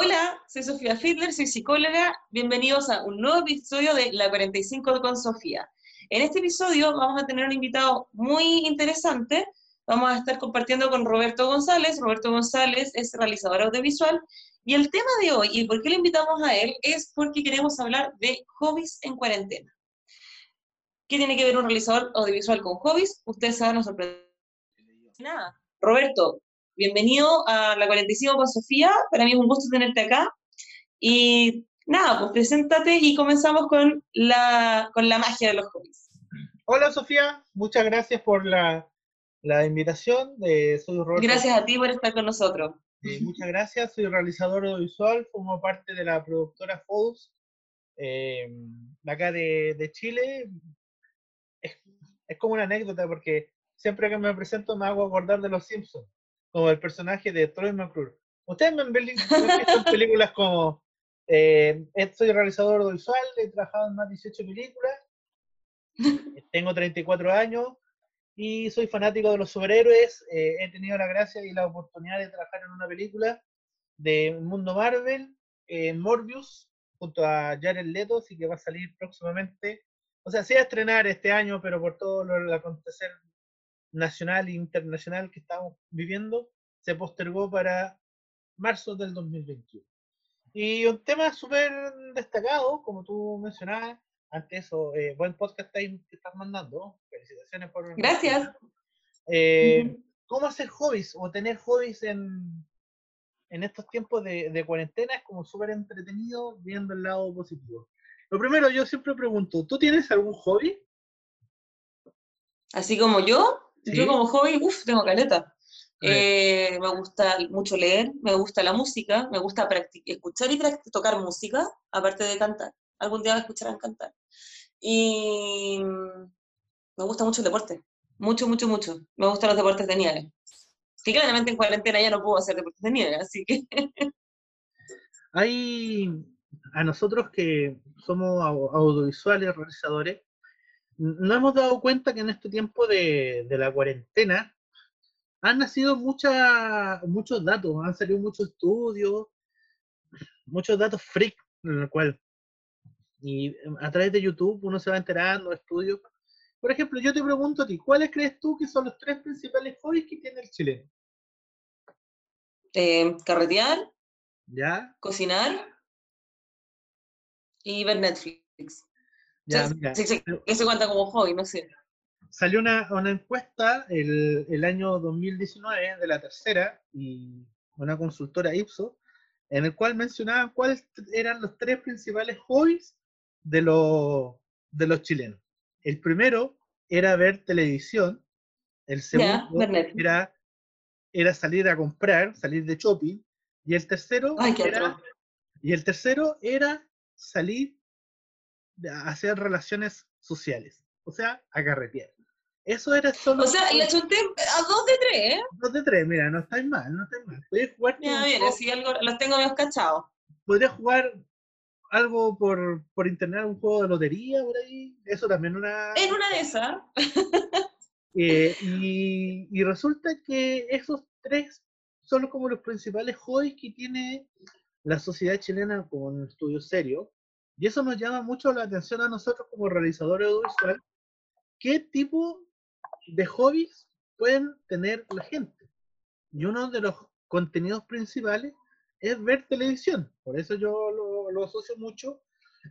Hola, soy Sofía Fiedler, soy psicóloga. Bienvenidos a un nuevo episodio de La 45 con Sofía. En este episodio vamos a tener un invitado muy interesante. Vamos a estar compartiendo con Roberto González. Roberto González es realizador audiovisual. Y el tema de hoy, y por qué le invitamos a él, es porque queremos hablar de hobbies en cuarentena. ¿Qué tiene que ver un realizador audiovisual con hobbies? Ustedes saben, nos sorprende. Nada. Roberto, bienvenido a la 45 con Sofía. Para mí es un gusto tenerte acá. Y nada, pues preséntate y comenzamos con la, con la magia de los hobbies. Hola Sofía, muchas gracias por la, la invitación. Eh, soy Roberto. Gracias a ti por estar con nosotros. Eh, muchas gracias, soy realizador audiovisual, formo parte de la productora eh, de acá de, de Chile. Es, es, como una anécdota porque siempre que me presento me hago acordar de Los Simpsons como el personaje de Troy McClure. Ustedes me han visto películas como eh, soy realizador audiovisual, he trabajado en más de 18 películas, tengo 34 años y soy fanático de los superhéroes. Eh, he tenido la gracia y la oportunidad de trabajar en una película de mundo Marvel, eh, Morbius, junto a Jared Leto, así que va a salir próximamente. O sea, sí a estrenar este año, pero por todo lo acontecer nacional e internacional que estamos viviendo, se postergó para marzo del 2021. Y un tema súper destacado, como tú mencionabas, ante eso, eh, buen podcast que estás mandando. Felicitaciones por... Gracias. Eh, ¿Cómo hacer hobbies o tener hobbies en, en estos tiempos de, de cuarentena? Es como súper entretenido viendo el lado positivo. Lo primero, yo siempre pregunto, ¿tú tienes algún hobby? Así como yo, yo como hobby, uff, tengo caleta. Eh, me gusta mucho leer, me gusta la música, me gusta escuchar y tocar música, aparte de cantar. Algún día me escucharán cantar. Y me gusta mucho el deporte, mucho, mucho, mucho. Me gustan los deportes de nieve. Que claramente en cuarentena ya no puedo hacer deportes de nieve, así que... Hay a nosotros que somos audiovisuales, realizadores, nos hemos dado cuenta que en este tiempo de, de la cuarentena han nacido mucha, muchos datos, han salido muchos estudios, muchos datos freak, en el cual, y a través de YouTube uno se va enterando, estudios. Por ejemplo, yo te pregunto a ti, ¿cuáles crees tú que son los tres principales hobbies que tiene el chileno? Eh, carretear, ¿Ya? cocinar y ver Netflix. Ya, mira, eso cuenta como hobby, no sé. Salió una, una encuesta el, el, año 2019 de la tercera y una consultora Ipsos, en el cual mencionaban cuáles eran los tres principales hobbies de, lo, de los chilenos. El primero era ver televisión, el segundo era, era salir a comprar, salir de shopping, y el tercero era, y el tercero era salir hacer relaciones sociales, o sea, a carretear. Eso era solo. O sea, le chunté a dos de tres, ¿eh? Dos de tres, mira, no estáis mal, no estáis mal. Podrías jugar. Mira, bien, así algo, los tengo medio cachados. Podrías jugar algo por, por internet, un juego de lotería por ahí. Eso también una. En una de esas. eh, y, y resulta que esos tres son como los principales hobbies que tiene la sociedad chilena con un estudio serio. Y eso nos llama mucho la atención a nosotros como realizadores audiovisuales. ¿Qué tipo de hobbies pueden tener la gente? Y uno de los contenidos principales es ver televisión. Por eso yo lo, lo asocio mucho.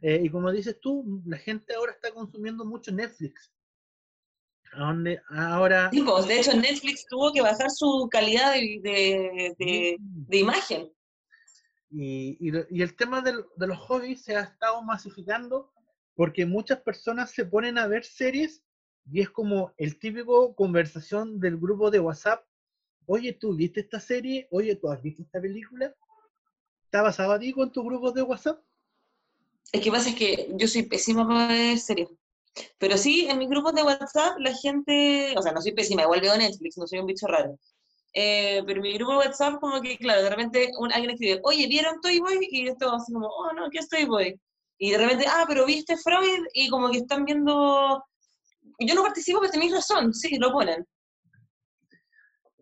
Eh, y como dices tú, la gente ahora está consumiendo mucho Netflix. Donde ahora... Sí, pues, de hecho Netflix tuvo que bajar su calidad de, de, de, de imagen. Y, y, y, el tema de, de, los hobbies se ha estado masificando porque muchas personas se ponen a ver series y es como el típico conversación del grupo de WhatsApp. Oye, ¿tú viste esta serie? Oye, ¿tú has visto esta película? ¿Está basado a ti con tu grupo de WhatsApp? Es que pasa es que yo soy pésima para ver series. Pero sí, en mi grupo de WhatsApp la gente, o sea, no soy pésima, igual veo Netflix, no soy un bicho raro. Eh, pero mi grupo de WhatsApp, como que, claro, de repente un, alguien escribe, oye, ¿vieron Toy Boy? Y esto así como, oh, no, ¿qué es Toy Boy? Y de repente, ah, pero ¿viste Freud? Y como que están viendo... Yo no participo, pero tenéis razón, sí, lo ponen.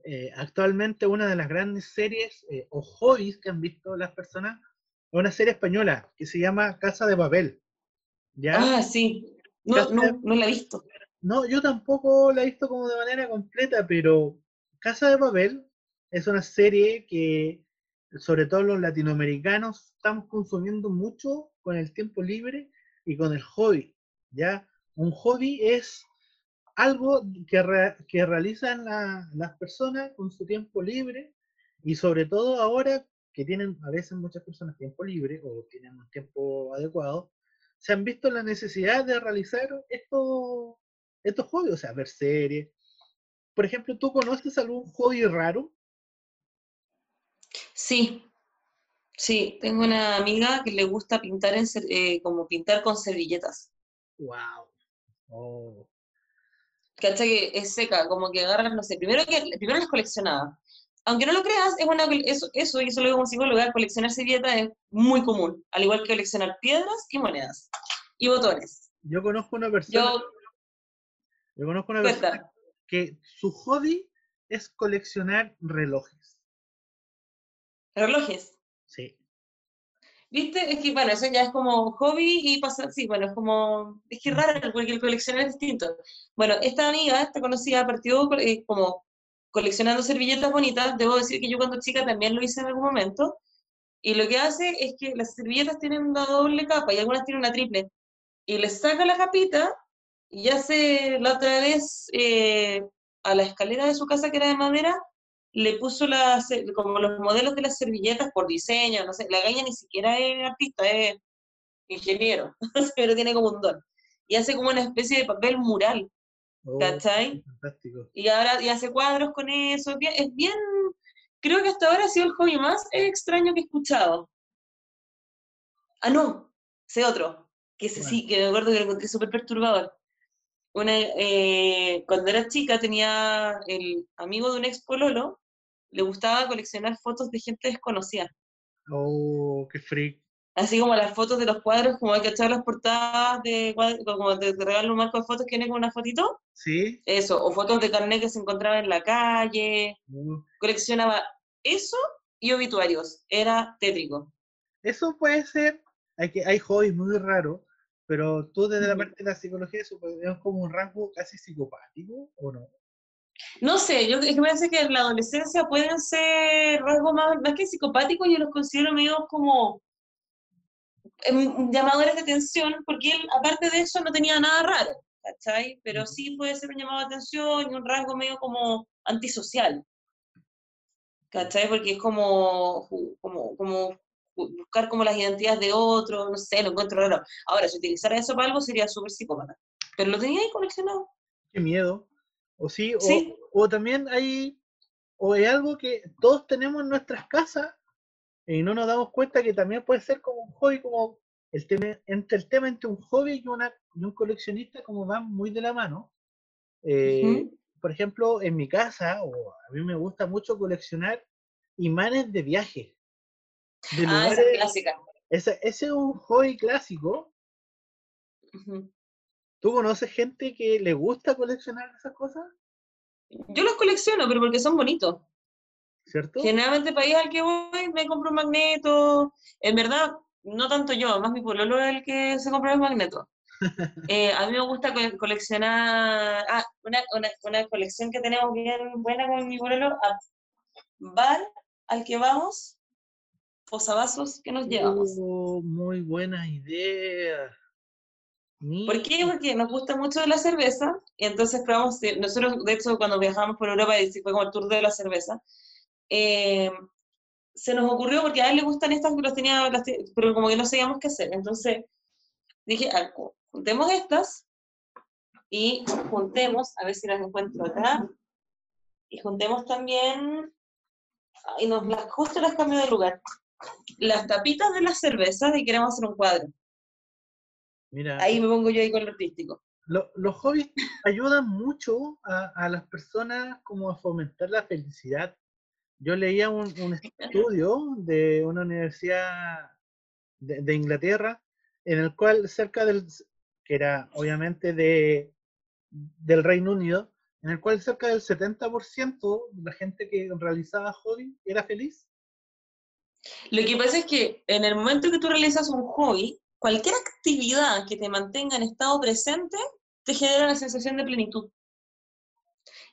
eh, actualmente una de las grandes series eh, o hobbies que han visto las personas es una serie española que se llama Casa de Papel. ¿ya? Ah, sí. No, no, no la he visto. No, yo tampoco la he visto como de manera completa, pero Casa de Papel es una serie que sobre todo los latinoamericanos estamos consumiendo mucho con el tiempo libre y con el hobby. ¿ya? Un hobby es algo que, realizan las personas con su tiempo libre y sobre todo ahora que tienen a veces muchas personas tiempo libre o tienen un tiempo adecuado, se han visto la necesidad de realizar estos, estos hobbies, o sea, ver series. Por ejemplo, ¿tú conoces algún hobby raro? Sí, sí, tengo una amiga que le gusta pintar en, eh, como pintar con servilletas. Wow. Oh. ¿Cachai? Que es seca, como que agarras, no sé, primero que primero las coleccionaba. Aunque no lo creas, es una, eso, eso, y eso lo digo como psicóloga, coleccionar servilletas es muy común, al igual que coleccionar piedras y monedas, y botones. Yo conozco una persona, yo, conozco una persona que su hobby es coleccionar relojes. ¿Relojes? Sí. ¿Viste? Es que, bueno, eso ya es como hobby y pasar, sí, bueno, es como, es que raro, porque el coleccionar es distinto. Bueno, esta amiga, esta conocida, partió eh, como coleccionando servilletas bonitas. Debo decir que yo cuando chica también lo hice en algún momento. Y lo que hace es que las servilletas tienen una doble capa y algunas tienen una triple. Y le saca la capita y hace la otra vez eh, a la escalera de su casa, que era de madera, le puso las, como los modelos de las servilletas por diseño, no sé, la gaña ni siquiera es artista, es ingeniero, pero tiene como un don. Y hace como una especie de papel mural, oh, ¿cachai? Fantástico. Y ahora y hace cuadros con eso, es bien, es bien, creo que hasta ahora ha sido el hobby más extraño que he escuchado. Ah, no, sé otro, que ese sí, que me acuerdo que lo encontré súper perturbador. Una, eh, cuando era chica tenía el amigo de un ex pololo le gustaba coleccionar fotos de gente desconocida. Oh, qué freak. Así como las fotos de los cuadros, como hay que echar las portadas de como te, regalo un marco de fotos que viene con una fotito. Sí. Eso, o fotos de carnet que se encontraba en la calle. Uh. Coleccionaba eso y obituarios. Era tétrico. Eso puede ser, hay, que, hay hobbies muy raros, pero tú desde la parte de la psicología, eso es como un rasgo casi psicopático, ¿o no? No sé, yo es que me parece que en la adolescencia pueden ser rasgos más, más que psicopáticos, yo los considero medio como em, llamadores de atención, porque él, aparte de eso, no tenía nada raro, ¿cachai? Pero sí puede ser un llamado de atención y un rasgo medio como antisocial, ¿cachai? Porque es como, como, como buscar como las identidades de otro, no sé, lo encuentro raro. Ahora, si utilizara eso para algo sería súper psicópata. Pero lo tenía ahí coleccionado. Qué miedo. O sí, O, también hay, o hay algo que todos tenemos en nuestras casas y no nos damos cuenta que también puede ser como un hobby, como el tema, entre el tema entre un hobby y, una, un coleccionista como van muy de la mano. Eh, por ejemplo, en mi casa, o a mí me gusta mucho coleccionar imanes de viaje. Ah, esa es clásica. Ese, ese, es un hobby clásico. ¿Tú conoces gente que le gusta coleccionar esas cosas? Yo los colecciono, pero porque son bonitos. ¿Cierto? Generalmente, país al que voy, me compro un magneto. En verdad, no tanto yo, más mi pololo es el que se compra los magnetos. Eh, a mí me gusta coleccionar. Ah, una, una, colección que tenemos bien buena con mi pololo. bar al que vamos, posavasos que nos llevamos. Oh, muy buena idea. ¿Por qué? Porque nos gusta mucho la cerveza y entonces probamos, nosotros de hecho cuando viajamos por Europa y fue como el tour de la cerveza, eh, se nos ocurrió porque a él le gustan estas, los tenía, pero como que no sabíamos qué hacer. Entonces dije, ah, juntemos estas y juntemos, a ver si las encuentro acá, y juntemos también, y nos las, justo las cambio de lugar, las tapitas de las cervezas y queremos hacer un cuadro. Ahí me pongo yo ahí con lo artístico. los hobbies ayudan mucho a, las personas como a fomentar la felicidad. Yo leía un, estudio de una universidad de, Inglaterra en el cual cerca del, que era obviamente de, del Reino Unido, en el cual cerca del 70% de la gente que realizaba hobby era feliz. Lo que pasa es que en el momento que tú realizas un hobby, cualquier actividad que te mantenga en estado presente te genera una sensación de plenitud.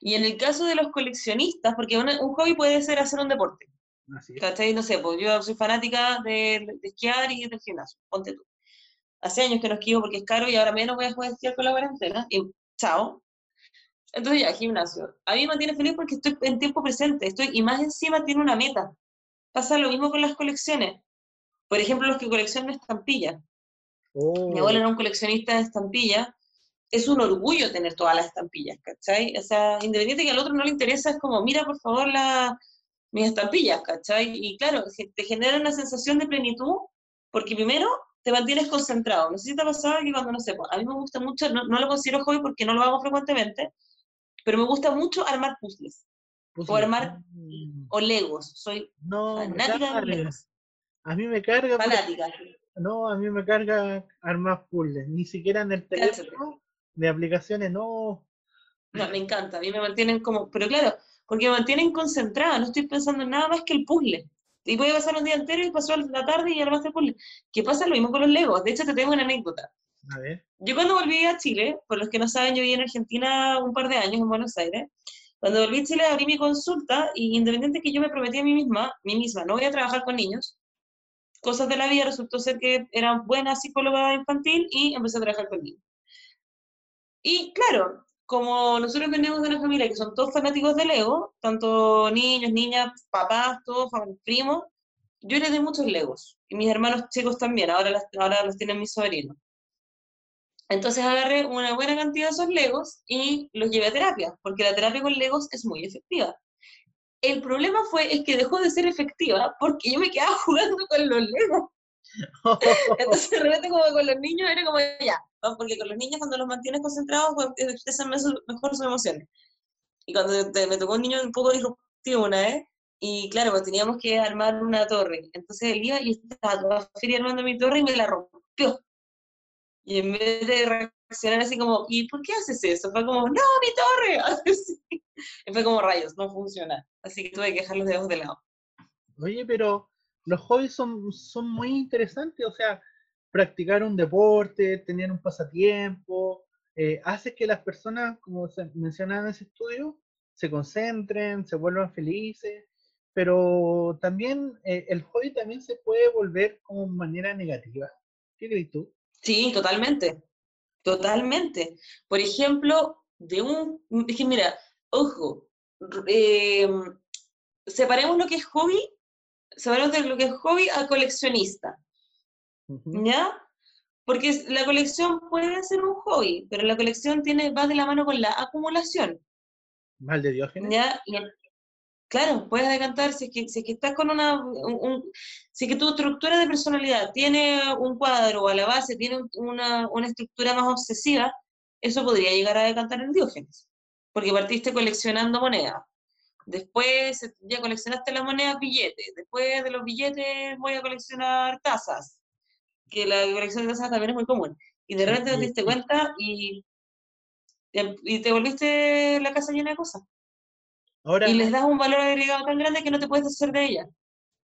Y en el caso de los coleccionistas, porque un hobby puede ser hacer un deporte. Así ¿Cachai? No sé, pues yo soy fanática de, esquiar y del gimnasio, ponte tú. Hace años que no esquivo porque es caro y ahora menos voy a poder esquiar con la cuarentena. Y chao. Entonces ya, gimnasio. A mí me mantiene feliz porque estoy en tiempo presente, estoy, y más encima tiene una meta. Pasa lo mismo con las colecciones. Por ejemplo, los que coleccionan estampillas. Mi abuelo era un coleccionista de estampillas. Es un orgullo tener todas las estampillas, ¿cachai? O sea, independiente que al otro no le interesa, es como, mira, por favor, la, mis estampillas, ¿cachai? Y claro, te genera una sensación de plenitud, porque primero te mantienes concentrado. No sé si te ha pasado que cuando, no sé, pues, a mí me gusta mucho, no, lo considero hobby porque no lo hago frecuentemente, pero me gusta mucho armar puzzles. O armar. O legos. Soy fanática de legos. A mí me carga. Fanática. No, a mí me carga armar puzzles. Ni siquiera en el teléfono de aplicaciones, no. No, me encanta. A mí me mantienen como. Pero claro, porque me mantienen concentrada. No estoy pensando en nada más que el puzzle. Y puede pasar un día entero y pasó la tarde y armaste el puzzle. ¿Qué pasa lo mismo con los legos. De hecho, te tengo una anécdota. A ver. Yo cuando volví a Chile, por los que no saben, yo viví en Argentina un par de años, en Buenos Aires. Cuando volví a Chile abrí mi consulta y independiente que yo me prometí a mí misma, mí misma, no voy a trabajar con niños, cosas de la vida, resultó ser que era buena psicóloga infantil y empecé a trabajar con niños. Y claro, como nosotros venimos de una familia que son todos fanáticos de Lego, tanto niños, niñas, papás, todos, primos, yo les di muchos Legos. Y mis hermanos chicos también, ahora, ahora los tienen mis sobrinos. Entonces agarré una buena cantidad de esos Legos y los llevé a terapia, porque la terapia con Legos es muy efectiva. El problema fue es que dejó de ser efectiva porque yo me quedaba jugando con los Legos. Entonces de repente como con los niños era como ya, porque con los niños cuando los mantienes concentrados expresan mejor sus emociones. Y cuando me tocó un niño un poco disruptivo una vez, y claro, pues teníamos que armar una torre. Entonces él iba y estaba toda feria armando mi torre y me la rompió. Y en vez de reaccionar así como, ¿y por qué haces eso? Fue como, ¡no, mi torre! Fue como rayos, no funciona. Así que tuve que dejar los dedos de lado. Oye, pero los hobbies son, son muy interesantes, o sea, practicar un deporte, tener un pasatiempo, eh, hace que las personas, como se menciona en ese estudio, se concentren, se vuelvan felices, pero también eh, el hobby también se puede volver como manera negativa. ¿Qué crees tú? Sí, totalmente. Totalmente. Por ejemplo, de un. Dije, mira, ojo, eh, separemos lo que es hobby, separemos de lo que es hobby a coleccionista. ¿Ya? Porque la colección puede ser un hobby, pero la colección tiene, va de la mano con la acumulación. ¿Mal de Diógenes? ¿Ya? Claro, puedes decantar si es que, si que estás con una, si es que tu estructura de personalidad tiene un cuadro o a la base tiene una, una estructura más obsesiva, eso podría llegar a decantar en Diógenes, porque partiste coleccionando monedas. Después ya coleccionaste las monedas billetes, después de los billetes voy a coleccionar tazas, que la colección de tazas también es muy común. Y de repente te diste cuenta y, y te volviste la casa llena de cosas y les das un valor agregado tan grande que no te puedes hacer de ella.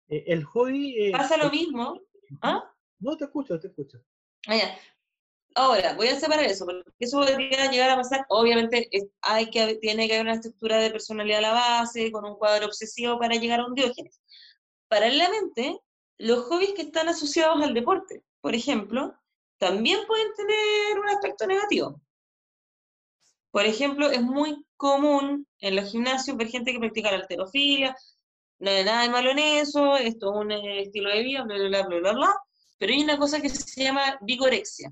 Eh, el hobby... Eh, Pasa lo mismo. ¿Ah? No, te escucho, te escucho. Ah, Ahora, voy a separar eso, porque eso podría llegar a pasar. Obviamente, hay que, tiene que haber una estructura de personalidad a la base, con un cuadro obsesivo para llegar a un diógenes. Paralelamente, los hobbies que están asociados al deporte, por ejemplo, también pueden tener un aspecto negativo. Por ejemplo, es muy común en los gimnasios ver gente que practica la alterofilia, no hay nada de malo en eso, esto es un eh, estilo de vida, bla, bla, bla, bla, bla, bla, pero hay una cosa que se llama vigorexia.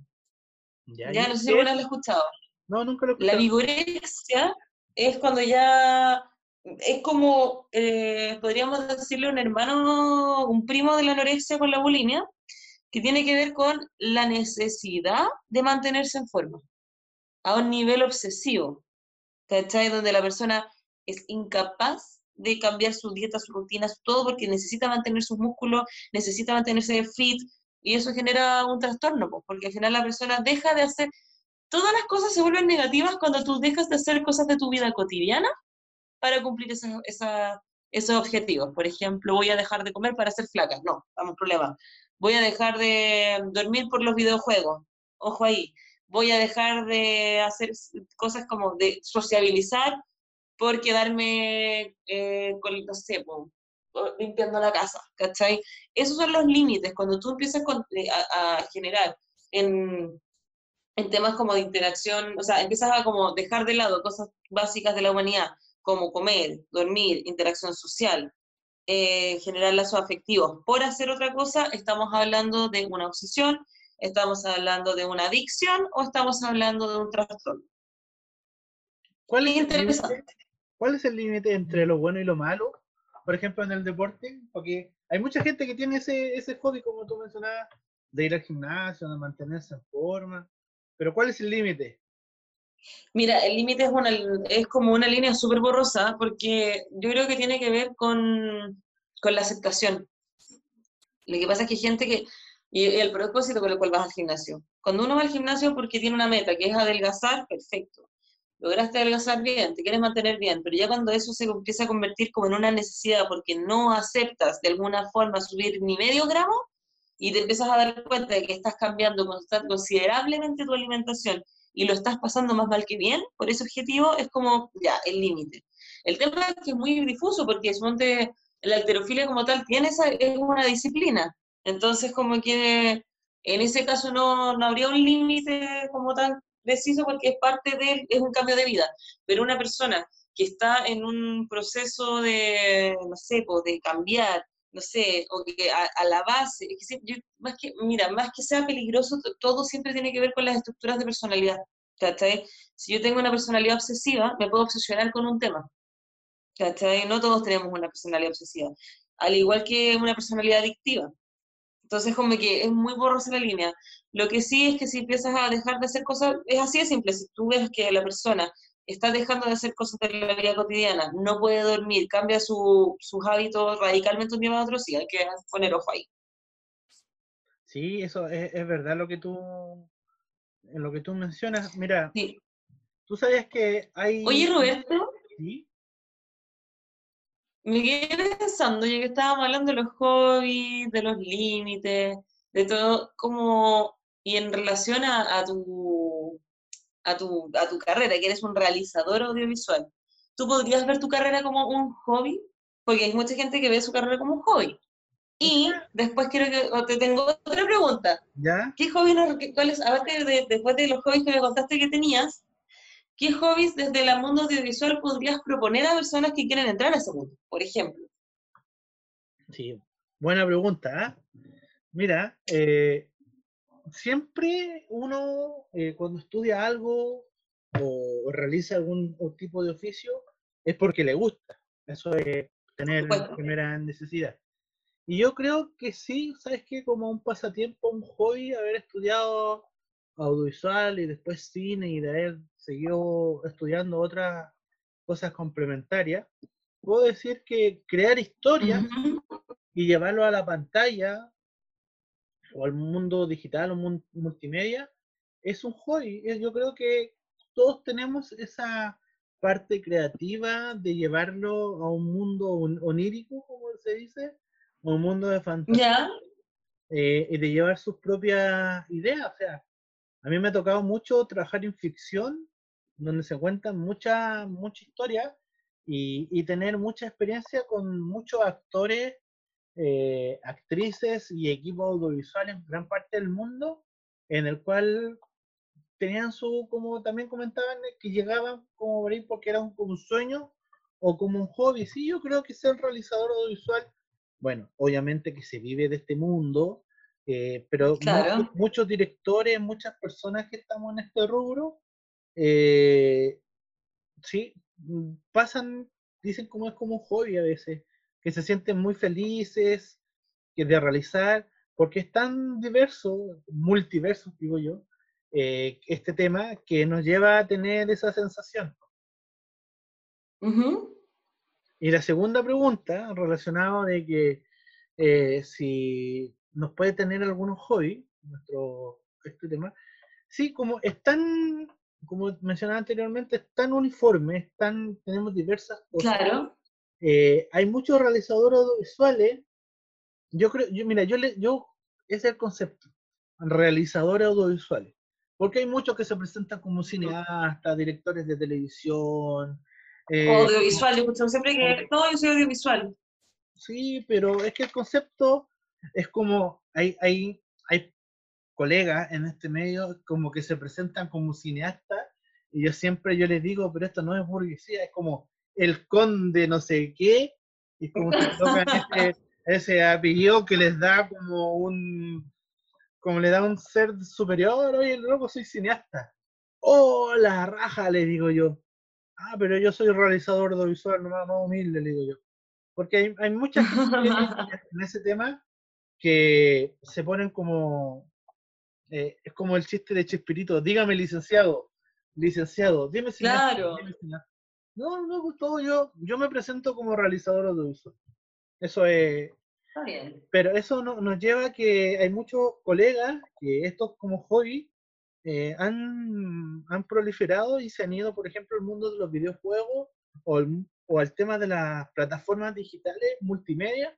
Ya, no sé si alguna lo has escuchado. No, nunca lo he escuchado. La vigorexia es cuando ya es como, eh, podríamos decirle un hermano, un primo de la anorexia con la bulimia, que tiene que ver con la necesidad de mantenerse en forma a un nivel obsesivo, ¿cachai? Donde la persona es incapaz de cambiar su dieta, sus rutinas, todo porque necesita mantener sus músculos, necesita mantenerse fit, y eso genera un trastorno, porque al final la persona deja de hacer, todas las cosas se vuelven negativas cuando tú dejas de hacer cosas de tu vida cotidiana para cumplir esa, esa, esos objetivos. Por ejemplo, voy a dejar de comer para ser flaca. No, vamos, problema. Voy a dejar de dormir por los videojuegos. Ojo ahí. Voy a dejar de hacer cosas como de sociabilizar por quedarme eh, con, no sé, limpiando la casa, ¿cachai? Esos son los límites. Cuando tú empiezas eh, a, generar en, en temas como de interacción, o sea, empiezas a como dejar de lado cosas básicas de la humanidad como comer, dormir, interacción social, eh, generar lazos afectivos. Por hacer otra cosa, estamos hablando de una obsesión, estamos hablando de una adicción o estamos hablando de un trastorno. ¿Cuál es, interesante. ¿Cuál es el límite entre lo bueno y lo malo? Por ejemplo, en el deporte, porque hay mucha gente que tiene ese, ese hobby, como tú mencionabas, de ir al gimnasio, de mantenerse en forma. Pero ¿cuál es el límite? Mira, el límite es, es como una línea súper borrosa porque yo creo que tiene que ver con, con, la aceptación. Lo que pasa es que hay gente que, y el propósito con el cual vas al gimnasio. Cuando uno va al gimnasio porque tiene una meta, que es adelgazar, perfecto. Lograste adelgazar bien, te quieres mantener bien, pero ya cuando eso se empieza a convertir como en una necesidad porque no aceptas de alguna forma subir ni medio gramo y te empiezas a dar cuenta de que estás cambiando considerablemente tu alimentación y lo estás pasando más mal que bien, por ese objetivo es como ya, el límite. El tema es que es muy difuso porque suponte la alterofilia como tal tiene esa, es una disciplina, entonces como que en ese caso no, no habría un límite como tal preciso porque es parte de, es un cambio de vida, pero una persona que está en un proceso de, no sé, de cambiar, no sé, o que a, la base, más que, mira, más que sea peligroso, todo siempre tiene que ver con las estructuras de personalidad. ¿cachai? Si yo tengo una personalidad obsesiva, me puedo obsesionar con un tema. ¿cachai? No todos tenemos una personalidad obsesiva. Al igual que una personalidad adictiva. Entonces, como que es muy borrosa la línea. Lo que sí es que si empiezas a dejar de hacer cosas, es así de simple. Si tú ves que la persona está dejando de hacer cosas de la vida cotidiana, no puede dormir, cambia sus hábitos radicalmente un día a otro, sí, hay que poner ojo ahí. Sí, eso es, verdad lo que tú lo que tú mencionas. Mira, tú sabes que hay... Oye, Roberto. ¿Sí? Me quedé pensando, ya que estábamos hablando de los hobbies, de los límites, de todo, como, y en relación a tu a tu, a tu carrera, que eres un realizador audiovisual, ¿tú podrías ver tu carrera como un hobby? Porque hay mucha gente que ve su carrera como un hobby. Y después quiero que te tengo otra pregunta. ¿Ya? ¿Qué hobbies, cuáles, aparte de, después de los hobbies que me contaste que tenías, qué hobbies desde el mundo audiovisual podrías proponer a personas que quieren entrar a ese mundo, por ejemplo? Sí, buena pregunta. ¿eh? Mira, eh, siempre uno eh, cuando estudia algo o, realiza algún tipo de oficio es porque le gusta. Eso es tener primera necesidad. Y yo creo que sí, ¿sabes qué? Como un pasatiempo, un hobby, haber estudiado audiovisual y después cine y de haber seguido estudiando otras cosas complementarias, puedo decir que crear historias y llevarlo a la pantalla o al mundo digital o multimedia, es un hobby. Yo creo que todos tenemos esa parte creativa de llevarlo a un mundo onírico, como se dice, o un mundo de fantasía. Eh, y de llevar sus propias ideas. O sea, a mí me ha tocado mucho trabajar en ficción, donde se cuentan muchas mucha historias y, y, tener mucha experiencia con muchos actores eh, actrices y equipos audiovisuales en gran parte del mundo, en el cual tenían su, como también comentaban, que llegaban como ver porque era un, un sueño o como un hobby. Sí, yo creo que ser realizador audiovisual, bueno, obviamente que se vive de este mundo, eh, pero muchos, directores, muchas personas que estamos en este rubro, eh, sí, mm, pasan, dicen como es como un hobby a veces que se sienten muy felices que de realizar, porque es tan diverso, multiverso, digo yo, eh, este tema que nos lleva a tener esa sensación. Y la segunda pregunta, relacionada de que eh, si nos puede tener algunos hobby, nuestro este tema, Sí, como están, como mencionaba anteriormente, es tan uniforme, están, tenemos diversas cosas. Claro. Eh, hay muchos realizadores audiovisuales. Yo creo, yo, mira, yo le, yo, ese es el concepto, realizadores audiovisuales. Porque hay muchos que se presentan como cineastas, directores de televisión. eh, audiovisual, yo escucho siempre que, no, yo soy audiovisual. Sí, pero es que el concepto es como, hay, hay, hay colegas en este medio como que se presentan como cineastas y yo siempre yo les digo, pero esto no es burguesía, es como el conde no sé qué, y como que tocan ese, ese apellido que les da como un, como le da un ser superior, oye, loco, soy cineasta. Oh, la raja, le digo yo. Ah, pero yo soy realizador audiovisual, no más humilde, le digo yo. Porque hay, hay muchas en ese tema que se ponen como, eh, es como el chiste de Chespirito, dígame licenciado, licenciado, dime si Claro. No, no, pues todo yo, yo me presento como realizador audiovisual. Eso es, Está bien. pero eso no, nos lleva a que hay muchos colegas que estos como hobby eh, han, han proliferado y se han ido, por ejemplo, al mundo de los videojuegos o, el- o al tema de las plataformas digitales multimedia,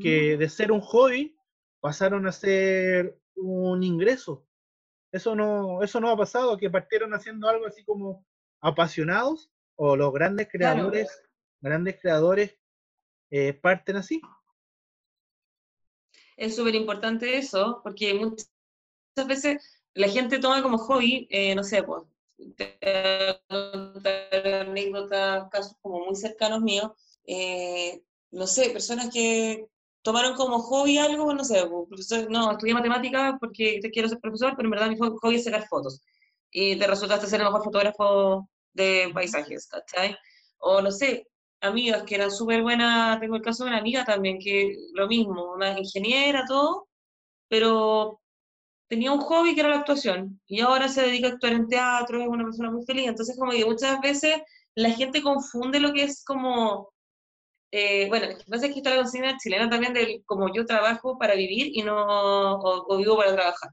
que de ser un hobby pasaron a ser un ingreso. Eso no, eso no ha pasado, que partieron haciendo algo así como apasionados o los grandes Claro. creadores, grandes creadores eh, parten así. Es súper importante eso, porque muchas veces la gente toma como hobby, eh, no sé, pues, anécdotas, casos como muy cercanos míos, eh, no sé, personas que tomaron como hobby algo, no sé, pues, profesor, no, estudié matemáticas porque te quiero ser profesor, pero en verdad mi hobby es sacar fotos. Y te resultaste ser el mejor fotógrafo de paisajes, ¿cachai? O no sé, amigas que eran súper buenas, tengo el caso de una amiga también, que lo mismo, una ingeniera, todo, pero tenía un hobby que era la actuación, y ahora se dedica a actuar en teatro, es una persona muy feliz, entonces como que muchas veces la gente confunde lo que es como, eh, bueno, lo que pasa es que está la consigna chilena también del como yo trabajo para vivir y no, o, o vivo para trabajar.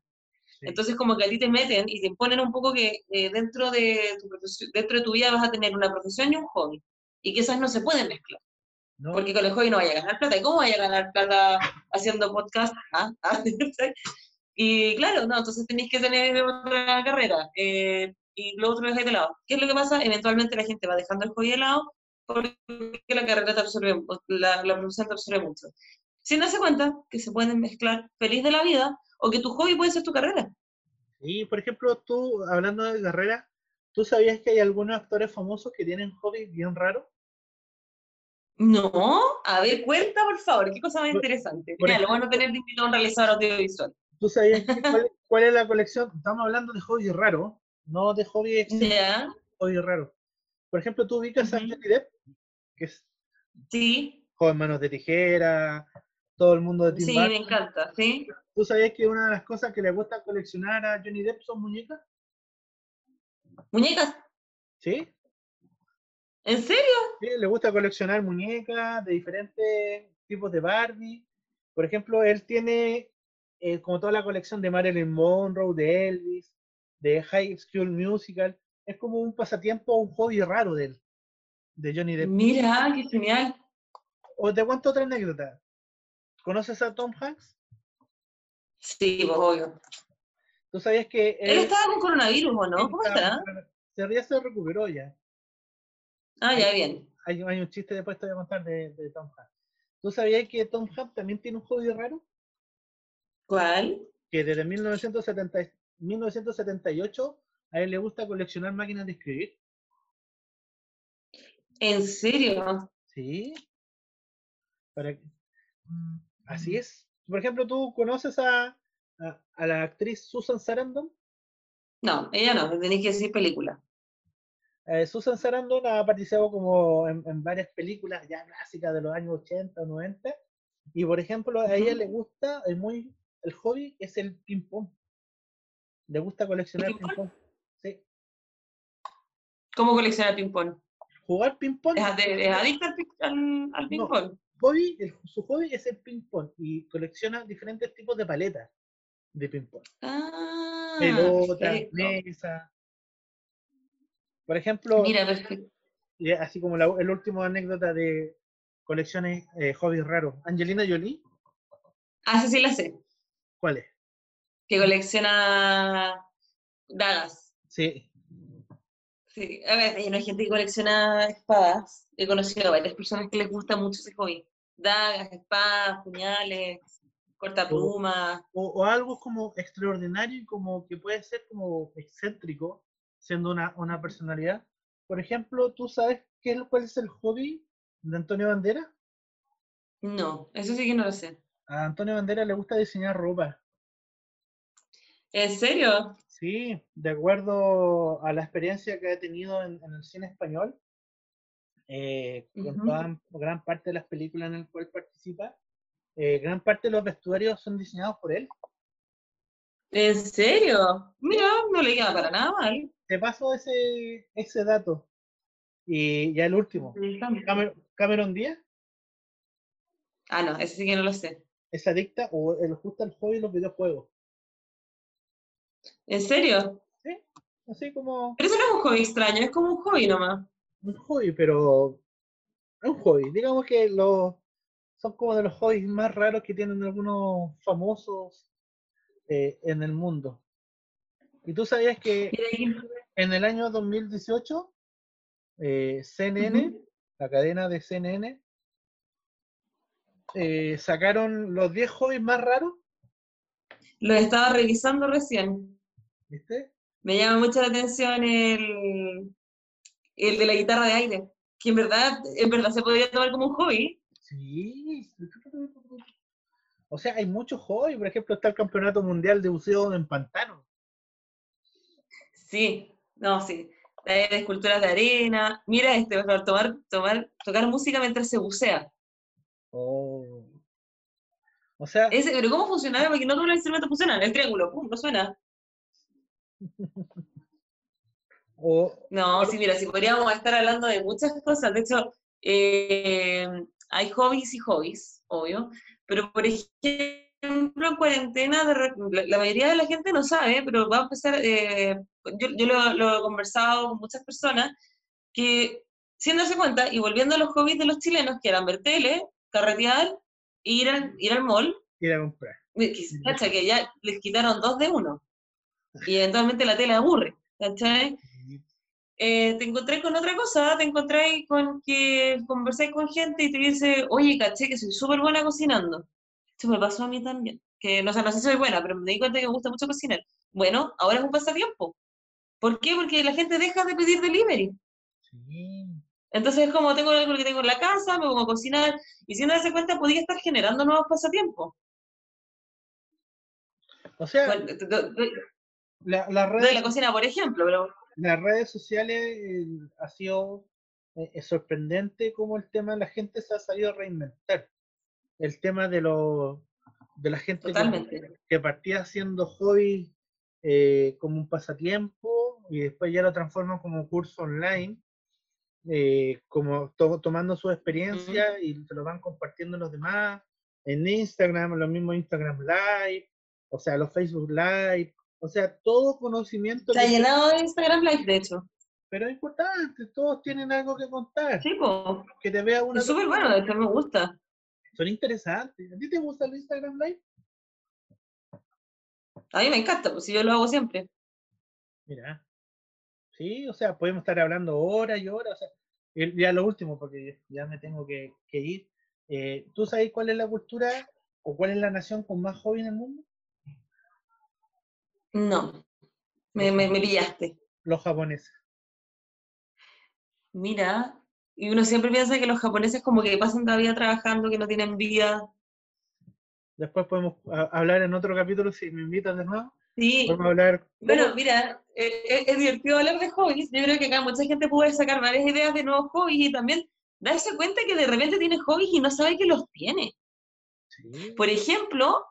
Sí. Entonces como que a ti te meten y te imponen un poco que eh, dentro, de tu dentro de tu vida vas a tener una profesión y un hobby, y que esas no se pueden mezclar. ¿no? Porque con el hobby no vaya a ganar plata. ¿Y cómo vaya a ganar plata haciendo podcast? ¿Ah? ¿Ah? y claro, no, entonces tenéis que tener otra carrera. eh, y lo otro dejáis de lado. ¿Qué es lo que pasa? Eventualmente la gente va dejando el hobby de lado porque la carrera te absorbe, la, la profesión te absorbe mucho. Sin darse cuenta que se pueden mezclar feliz de la vida o que tu hobby puede ser tu carrera. Y por ejemplo, tú, hablando de carrera, ¿tú sabías que hay algunos actores famosos que tienen hobbies bien raros? No, a ver, cuenta por favor, qué cosa más Por- interesante. Mira, lo bueno tener de un realizador audiovisual. ¿Tú sabías cuál, cuál es la colección? Estamos hablando de hobbies raros, no de hobbies Ya, hobbies raros. Por ejemplo, tú ubicas a. Johnny Depp, que es sí, joven manos de tijera, todo el mundo de Tim sí, me encanta, sí. ¿Tú sabías que una de las cosas que le gusta coleccionar a Johnny Depp son muñecas? ¿Muñecas? ¿Sí? ¿En serio? Sí, le gusta coleccionar muñecas de diferentes tipos de Barbie. Por ejemplo, él tiene eh, como toda la colección de Marilyn Monroe, de Elvis, de High School Musical. Es como un pasatiempo, un hobby raro de él, de Johnny Depp. Mira, qué genial. O te cuento otra anécdota. ¿Conoces a Tom Hanks? Sí, pues obvio. ¿Tú sabías que Él estaba con coronavirus, ¿o no? ¿Cómo está? Se ya se recuperó ya. Ah, ya, bien. Hay, hay un chiste después te voy a contar de, de Tom Hanks. ¿Tú sabías que Tom Hanks también tiene un hobby raro? ¿Cuál? que desde 1970, 1978 a él le gusta coleccionar máquinas de escribir. ¿En serio? Sí. Para Mm, Así es. Por ejemplo, ¿tú conoces a, a, a la actriz Susan Sarandon? No, ella no, tenéis que decir película. Eh, Susan Sarandon ha participado como en, en varias películas ya clásicas de los años 80 o 90. Y por ejemplo, a ella le gusta, es muy, el hobby es el ping-pong. Le gusta coleccionar ping-pong? ¿Cómo coleccionar ping-pong? Jugar ping-pong. ¿Es, es adicta al, ping- al- al ping-pong? hobby, el- su hobby es el ping-pong y colecciona diferentes tipos de paletas de ping-pong. Ah, pelota, mesa. Por ejemplo, Mira, perfecto. así como la el último anécdota de colecciones eh, hobbies raros. Angelina Jolie, Ah, sí, sí la sé. ¿cuál es? Que colecciona dagas. Sí, Sí, a ver, hay gente que colecciona espadas. He conocido a varias personas que les gusta mucho ese hobby. Dagas, espadas, puñales, cortaplumas. o, o algo como extraordinario y como que puede ser como excéntrico, siendo una, una personalidad. Por ejemplo, ¿tú sabes qué es, cuál es el hobby de Antonio Bandera? No, eso sí que no lo sé. A Antonio Bandera le gusta diseñar ropa. ¿En serio? Sí, de acuerdo a la experiencia que ha tenido en, en el cine español, eh, con toda- gran parte de las películas en las cuales participa, eh, gran parte de los vestuarios son diseñados por él. ¿En serio? Mira, no le queda para nada mal. Te paso ese, ese dato. Y ya el último, Camer- Cameron Díaz Ah, no, ese sí que no lo sé. es adicta o le gusta el hobby de los videojuegos. ¿En serio? ¿sí? Así como Pero eso no es un hobby extraño, es como un hobby nomás. un hobby, pero es un hobby. Digamos que los son como de los hobbies más raros que tienen algunos famosos eh, en el mundo. ¿Y tú sabías que en el año 2018 eh, CNN, Ujú. la cadena de CNN, eh, sacaron los 10 hobbies más raros, Lo estaba revisando recién. ¿Viste? Me llama mucho la atención el, el de la guitarra de aire, que en verdad, en verdad se podría tomar como un hobby. Sí. O sea, hay muchos hobbies. Por ejemplo, está el Campeonato Mundial de Buceo en Pantano. Sí, no, sí. Hay de esculturas de arena. Mira este, por favor, tomar, tomar, tocar música mientras se bucea. Oh. O sea, Ese, pero ¿cómo funciona? Porque no todos los instrumentos funcionan. El triángulo, pum, no suena. o, No, sí, mira, si podríamos estar hablando de muchas cosas. De hecho, eh, hay hobbies y hobbies, obvio. Pero, por ejemplo, en cuarentena, de la, mayoría de la gente no sabe, pero va a empezar. eh, yo yo lo, lo he conversado con muchas personas que, sin darse cuenta, y volviendo a los hobbies de los chilenos, que eran ver tele, carretear, e ir al, ir al mall, ir a comprar. que ya les quitaron dos de uno. Y eventualmente la tele aburre, ¿cachai? eh, te encontré con otra cosa, te encontré con que conversáis con gente y te dice, oye, caché que soy súper buena cocinando. Esto me pasó a mí también. Que no, o sea, no sé si soy buena, pero me di cuenta que me gusta mucho cocinar. Bueno, ahora es un pasatiempo. ¿Por qué? Porque la gente deja de pedir delivery. Sí. Entonces es como tengo algo que tengo en la casa, me pongo a cocinar, y sin darse cuenta podía estar generando nuevos pasatiempos. O sea, Bueno, la- las lo de la cocina, por ejemplo, pero las redes sociales eh, ha sido eh, sorprendente cómo el tema de la gente se ha sabido reinventar. El tema de los de la gente que, que partía haciendo hobby eh, como un pasatiempo y después ya lo transforman como un curso online, eh, como to- tomando su experiencia y se lo van compartiendo los demás en Instagram, los mismos Instagram Live, o sea, los Facebook Live, o sea, todo conocimiento, Está que- llenado de Instagram Live, de hecho. pero es importante, todos tienen algo que contar, Sí, pues. que te vea una Es súper bueno, de hecho me gusta. son interesantes. ¿A ti te gusta el Instagram Live? A mí me encanta, pues si yo lo hago siempre. Mira. Sí, o sea, podemos estar hablando horas y horas. O sea, ya lo último, porque ya me tengo que, que ir. Eh, ¿Tú sabes cuál es la cultura o cuál es la nación con más hobby en el mundo? No, me, me, me pillaste. Los japoneses. Mira, y uno siempre piensa que los japoneses como que pasan la vida trabajando, que no tienen vida. Después podemos hablar en otro capítulo, si me invitas de nuevo. Sí, Podemos hablar. bueno, mira, eh, es, es divertido hablar de hobbies. Yo creo que acá mucha gente puede sacar varias ideas de nuevos hobbies y también darse cuenta que de repente tiene hobbies y no sabe que los tiene. Sí. Por ejemplo,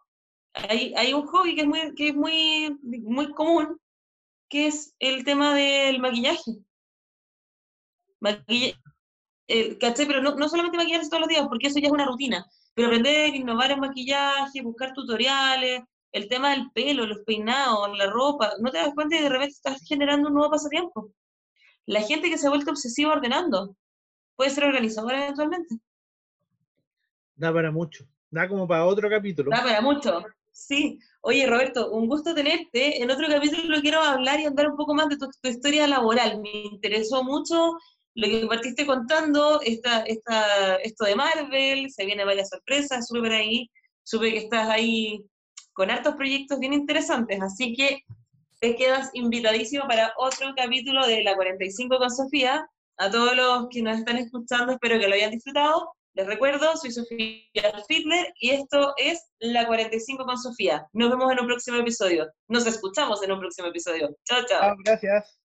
hay, hay un hobby que es muy, que es muy, muy común, que es el tema del maquillaje. Maquilla- eh, ¿cachai? Pero no, no solamente maquillarse todos los días, porque eso ya es una rutina, pero aprender, innovar en maquillaje, buscar tutoriales, el tema del pelo, los peinados, la ropa, no te das cuenta y de repente estás generando un nuevo pasatiempo. La gente que se ha vuelto obsesiva ordenando puede ser organizadora eventualmente. Da para mucho, da como para otro capítulo. Da para mucho, sí. Oye, Roberto, un gusto tenerte. En otro capítulo quiero hablar y andar un poco más de tu, historia laboral. Me interesó mucho lo que partiste contando, esta, esta, esto de Marvel, se vienen varias sorpresas, supe ahí, supe que estás ahí con hartos proyectos bien interesantes, así que te quedas invitadísimo para otro capítulo de la 45 con Sofía. A todos los que nos están escuchando, espero que lo hayan disfrutado. Les recuerdo, soy Sofía Fitler y esto es La 45 con Sofía. Nos vemos en un próximo episodio. Nos escuchamos en un próximo episodio. Chao, chao. Gracias.